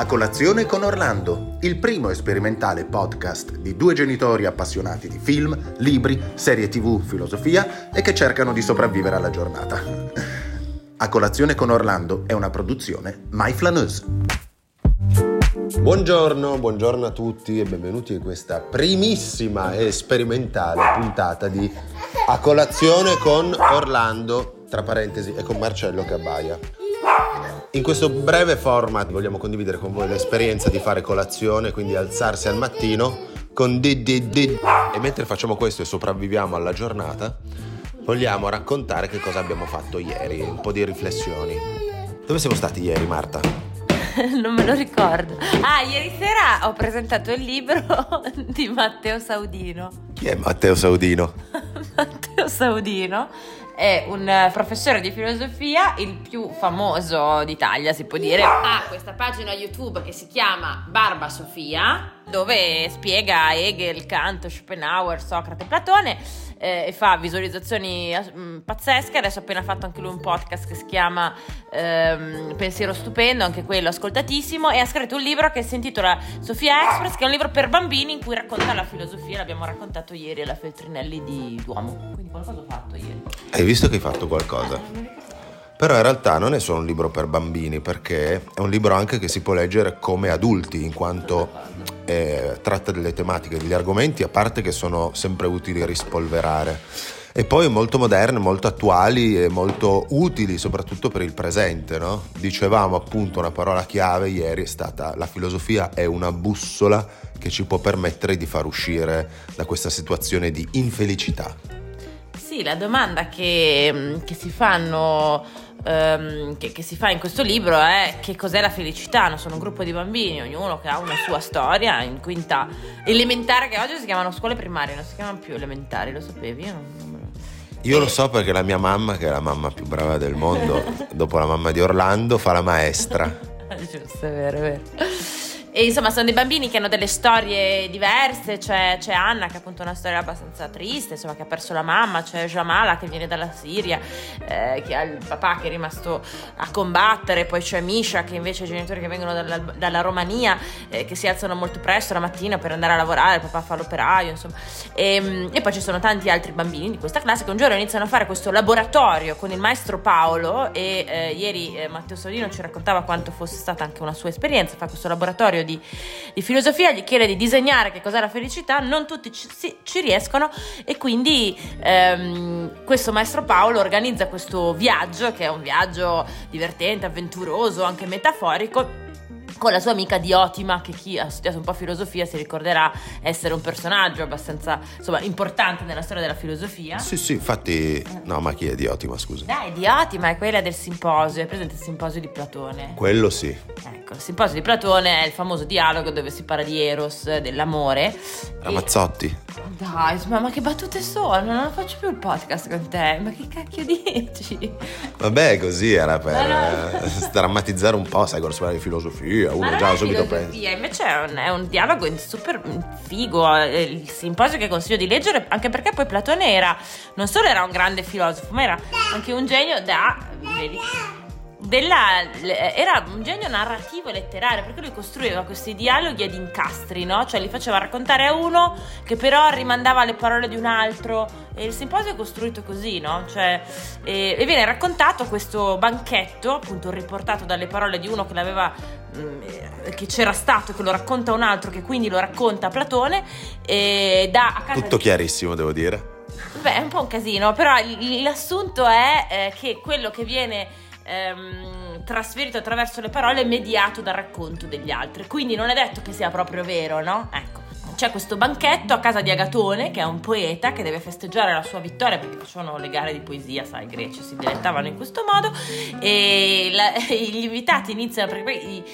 A colazione con Orlando, il primo sperimentale podcast di due genitori appassionati di film, libri, serie tv, filosofia e che cercano di sopravvivere alla giornata. A colazione con Orlando è una produzione My Flaneuse. Buongiorno, buongiorno a tutti e benvenuti in questa primissima e sperimentale puntata di A colazione con Orlando, tra parentesi, e con Marcello che abbaia. In questo breve format vogliamo condividere con voi l'esperienza di fare colazione, quindi alzarsi al mattino con di di di. E mentre facciamo questo e sopravviviamo alla giornata, vogliamo raccontare che cosa abbiamo fatto ieri, un po' di riflessioni. Dove siamo stati ieri, Marta? non me lo ricordo. Ah, ieri sera ho presentato il libro di Matteo Saudino. Chi è Matteo Saudino? Matteo Saudino è un eh, professore di filosofia, il più famoso d'Italia, si può dire. Ha questa pagina YouTube che si chiama Barba Sofia, dove spiega Hegel, Kant, Schopenhauer, Socrate, Platone eh, e fa visualizzazioni eh, pazzesche. Adesso ha appena fatto anche lui un podcast che si chiama ehm, Pensiero Stupendo, anche quello ascoltatissimo, e ha scritto un libro che si intitola Sofia Express, che è un libro per bambini in cui racconta la filosofia. L'abbiamo raccontato ieri alla Feltrinelli di Duomo. Quindi qualcosa ho fatto ieri. Hai visto che hai fatto qualcosa? Però in realtà non è solo un libro per bambini, perché è un libro anche che si può leggere come adulti, in quanto eh, tratta delle tematiche, degli argomenti, a parte che sono sempre utili a rispolverare. E poi molto moderne, molto attuali e molto utili soprattutto per il presente. No? Dicevamo appunto una parola chiave ieri è stata la filosofia è una bussola che ci può permettere di far uscire da questa situazione di infelicità. Sì, la domanda che, che si fanno ehm, che, che, si fa in questo libro è che cos'è la felicità. Non sono un gruppo di bambini, ognuno che ha una sua storia in quinta elementare, che oggi si chiamano scuole primarie, non si chiamano più elementari, lo sapevi? Io, non. Io lo so perché la mia mamma, che è la mamma più brava del mondo, dopo la mamma di Orlando, fa la maestra. Giusto, è vero, è vero. E insomma sono dei bambini che hanno delle storie diverse, c'è, c'è, Anna che ha appunto una storia abbastanza triste, insomma che ha perso la mamma, c'è Jamala che viene dalla Siria, eh, che ha il papà che è rimasto a combattere, poi c'è Misha che invece ha i genitori che vengono dalla, dalla Romania, eh, che si alzano molto presto la mattina per andare a lavorare, il papà fa l'operaio, insomma. E, ehm, e poi ci sono tanti altri bambini di questa classe che un giorno iniziano a fare questo laboratorio con il maestro Paolo e eh, ieri eh, Matteo Solino ci raccontava quanto fosse stata anche una sua esperienza, fa questo laboratorio di, di, filosofia, gli chiede di disegnare che cos'è la felicità, non tutti ci, ci riescono e quindi ehm, questo maestro Paolo organizza questo viaggio, che è un viaggio divertente, avventuroso, anche metaforico con la sua amica Diotima, che chi ha studiato un po' filosofia si ricorderà essere un personaggio abbastanza insomma, importante nella storia della filosofia. Sì, sì, infatti. No, ma chi è Diotima, scusa? Dai, Diotima è quella del simposio, è presente il simposio di Platone? Quello sì. Ecco, il simposio di Platone è il famoso dialogo dove si parla di Eros, dell'amore. Ramazzotti. E... Dai, ma, ma che battute sono? Non faccio più il podcast con te. Ma che cacchio dici? Vabbè, così era per no. eh, drammatizzare un po', sai, si parla di filosofia filosofia, uno già subito pensa. Invece è un, è un dialogo super figo, il simposio che consiglio di leggere, anche perché poi Platone era, non solo era un grande filosofo, ma era anche un genio da... Vedi, della, era un genio narrativo e letterario perché lui costruiva questi dialoghi ad incastri, no? Cioè li faceva raccontare a uno che però rimandava alle parole di un altro e il simposio è costruito così, no? Cioè, e, e viene raccontato questo banchetto, appunto riportato dalle parole di uno che l'aveva che c'era stato, che lo racconta un altro, che quindi lo racconta Platone e da a casa Tutto di... chiarissimo, devo dire. Beh, è un po' un casino, però l'assunto è eh, che quello che viene ehm, trasferito attraverso le parole mediato dal racconto degli altri. Quindi non è detto che sia proprio vero, no? Ecco. C'è questo banchetto a casa di Agatone, che è un poeta che deve festeggiare la sua vittoria perché facevano le gare di poesia, sai, i greci si dilettavano in questo modo. E la, gli invitati iniziano perché i,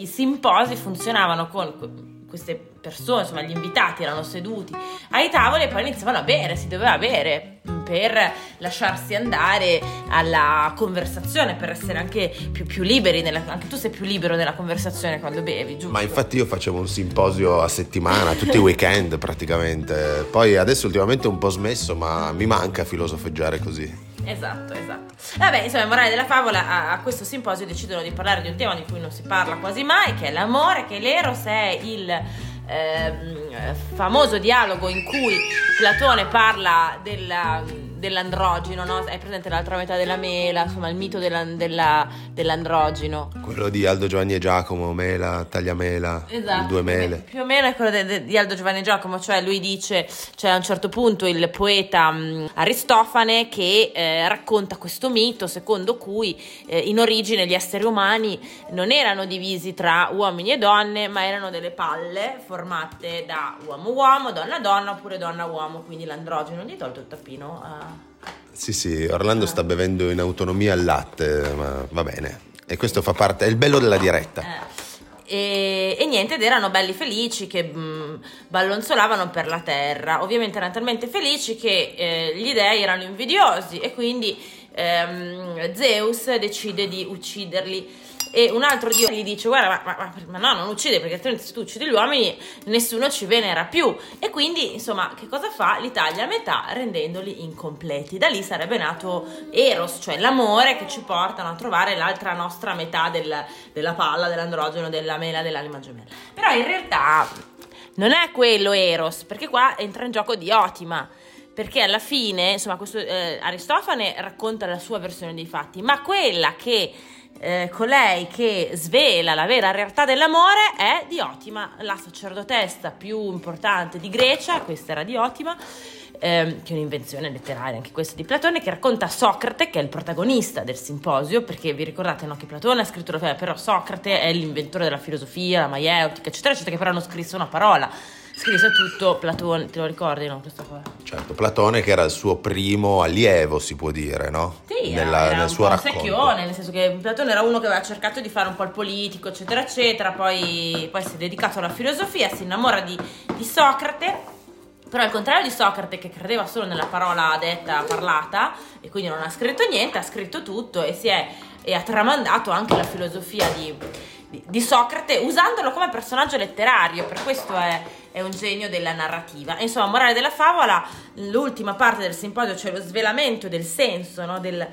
i simposi funzionavano con queste persone, insomma gli invitati erano seduti ai tavoli e poi iniziavano a bere, si doveva bere per lasciarsi andare alla conversazione, per essere anche più, più liberi, nella, anche tu sei più libero nella conversazione quando bevi, giusto? Ma infatti io facevo un simposio a settimana, tutti i weekend praticamente, poi adesso ultimamente è un po' smesso, ma mi manca filosofeggiare così. Esatto, esatto. Vabbè, insomma, in morale della favola, a, a questo simposio decidono di parlare di un tema di cui non si parla quasi mai, che è l'amore, che l'eros è il ehm, famoso dialogo in cui Platone parla della dell'androgino, no? Hai presente l'altra metà della mela, insomma il mito della, della, dell'androgino. Quello di Aldo Giovanni e Giacomo, mela, tagliamela, Esatto, due mele. Più o meno è quello de- de- di Aldo Giovanni e Giacomo, cioè lui dice, cioè a un certo punto il poeta mh, Aristofane che eh, racconta questo mito secondo cui eh, in origine gli esseri umani non erano divisi tra uomini e donne, ma erano delle palle formate da uomo-uomo, donna-donna oppure donna-uomo, quindi l'androgeno. Gli hai tolto il tappino? Ah. Sì, sì, Orlando sta bevendo in autonomia il latte, ma va bene. E questo fa parte, è il bello della diretta. Eh. E, e niente, ed erano belli felici che mh, ballonzolavano per la terra. Ovviamente erano talmente felici che eh, gli dei erano invidiosi e quindi ehm, Zeus decide di ucciderli. E un altro dio gli dice: Guarda, ma, ma- ma no, non uccide perché altrimenti se tu uccidi gli uomini nessuno ci venera più. E quindi, insomma, che cosa fa? Li taglia a metà rendendoli incompleti. Da lì sarebbe nato Eros, cioè l'amore che ci portano a trovare l'altra nostra metà del- della palla, dell'androgeno, della mela, dell'anima gemella. Però in realtà non è quello Eros, perché qua entra in gioco Diotima. Perché alla fine, insomma, questo, eh, Aristofane racconta la sua versione dei fatti, ma quella che eh, colei che svela la vera realtà dell'amore è Diotima, la sacerdotessa più importante di Grecia, questa era Diotima, ehm, che è un'invenzione letteraria anche questa di Platone, che racconta Socrate, che è il protagonista del simposio, perché vi ricordate no, che Platone ha scritto la però Socrate è l'inventore della filosofia, la maieutica, eccetera, eccetera, che però non scrisse una parola. Scrisse tutto Platone, te lo ricordi, no? Questa cosa. Certo, Platone che era il suo primo allievo, si può dire, no? Sì, Nella- era, nel un suo un secchione, nel senso che Platone era uno che aveva cercato di fare un po' il politico, eccetera, eccetera, poi, poi si è dedicato alla filosofia, si innamora di, di Socrate, però al contrario di Socrate che credeva solo nella parola detta, parlata, e quindi non ha scritto niente, ha scritto tutto e, si è, e ha tramandato anche la filosofia di, di- di Socrate usandolo come personaggio letterario, per questo è, è un genio della narrativa. Insomma, morale della favola, l'ultima parte del simposio, cioè lo svelamento del senso, no, del,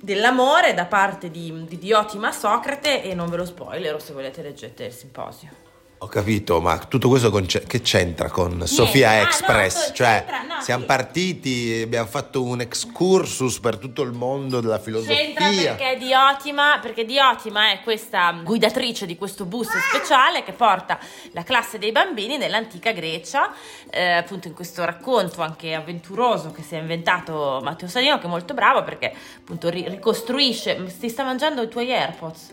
dell'amore da parte di, di Diotima a Socrate e non ve lo spoilerò se volete leggete il simposio. Ho capito, ma tutto questo con- che c'entra con Sofia Ah, no, Express? to- cioè, c'entra, no, siamo sì. partiti, abbiamo fatto un excursus per tutto il mondo della C'entra filosofia. perché Diotima, perché Diotima è questa guidatrice di questo bus speciale che porta la classe dei bambini nell'antica Grecia, eh, appunto in questo racconto anche avventuroso che si è inventato Matteo Salino, che è molto bravo perché appunto ri- ricostruisce, ti sta mangiando i tuoi AirPods?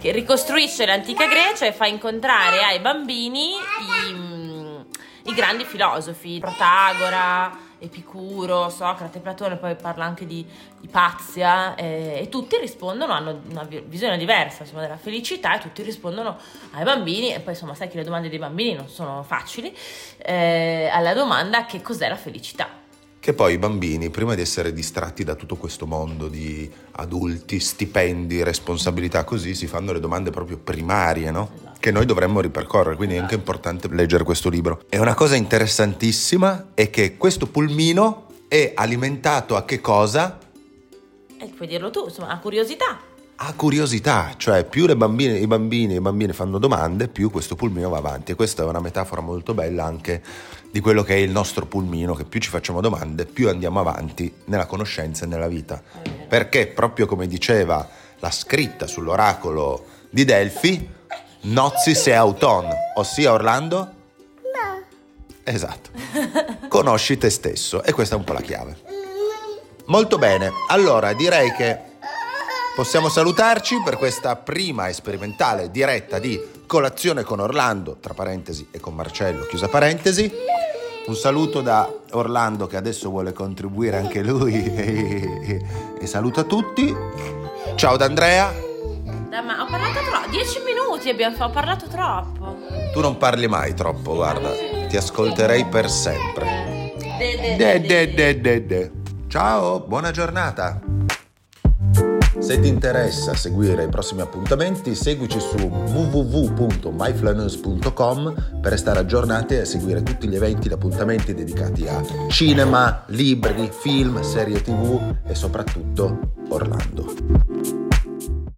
Che ricostruisce l'antica Grecia e fa incontrare ai bambini i, mm, i grandi filosofi, Protagora, Epicuro, Socrate, Platone, poi parla anche di Ipazia eh, e tutti rispondono, hanno una vi- visione diversa insomma, della felicità e tutti rispondono ai bambini e poi insomma sai che le domande dei bambini non sono facili, eh, alla domanda che cos'è la felicità. Che poi i bambini, prima di essere distratti da tutto questo mondo di adulti, stipendi, responsabilità, così si fanno le domande proprio primarie, no? Che noi dovremmo ripercorrere, quindi è anche importante leggere questo libro. E una cosa interessantissima è che questo pulmino è alimentato a che cosa? E puoi dirlo tu, insomma, a curiosità. A curiosità, cioè più le bambine, i bambini e i bambini fanno domande, più questo pulmino va avanti. E questa è una metafora molto bella anche di quello che è il nostro pulmino, che più ci facciamo domande, più andiamo avanti nella conoscenza e nella vita. Perché proprio come diceva la scritta sull'oracolo di Delfi, nozis e auton, ossia Orlando? No. Esatto. Conosci te stesso e questa è un po' la chiave. Molto bene, allora direi che possiamo salutarci per questa prima e sperimentale diretta di colazione con Orlando, tra parentesi, e con Marcello, chiusa parentesi. Un saluto da Orlando che adesso vuole contribuire anche lui e, e saluta tutti. Ciao da Andrea, Dai, ma ho parlato troppo, dieci minuti abbiamo fa- ho parlato troppo. tu non parli mai troppo, guarda, ti ascolterei per sempre. De- de, de, de, de. Ciao, buona giornata. Se ti interessa seguire i prossimi appuntamenti, seguici su www.myflaneuse.com per restare aggiornati e seguire tutti gli eventi e appuntamenti dedicati a cinema, libri, film, serie tv e soprattutto Orlando.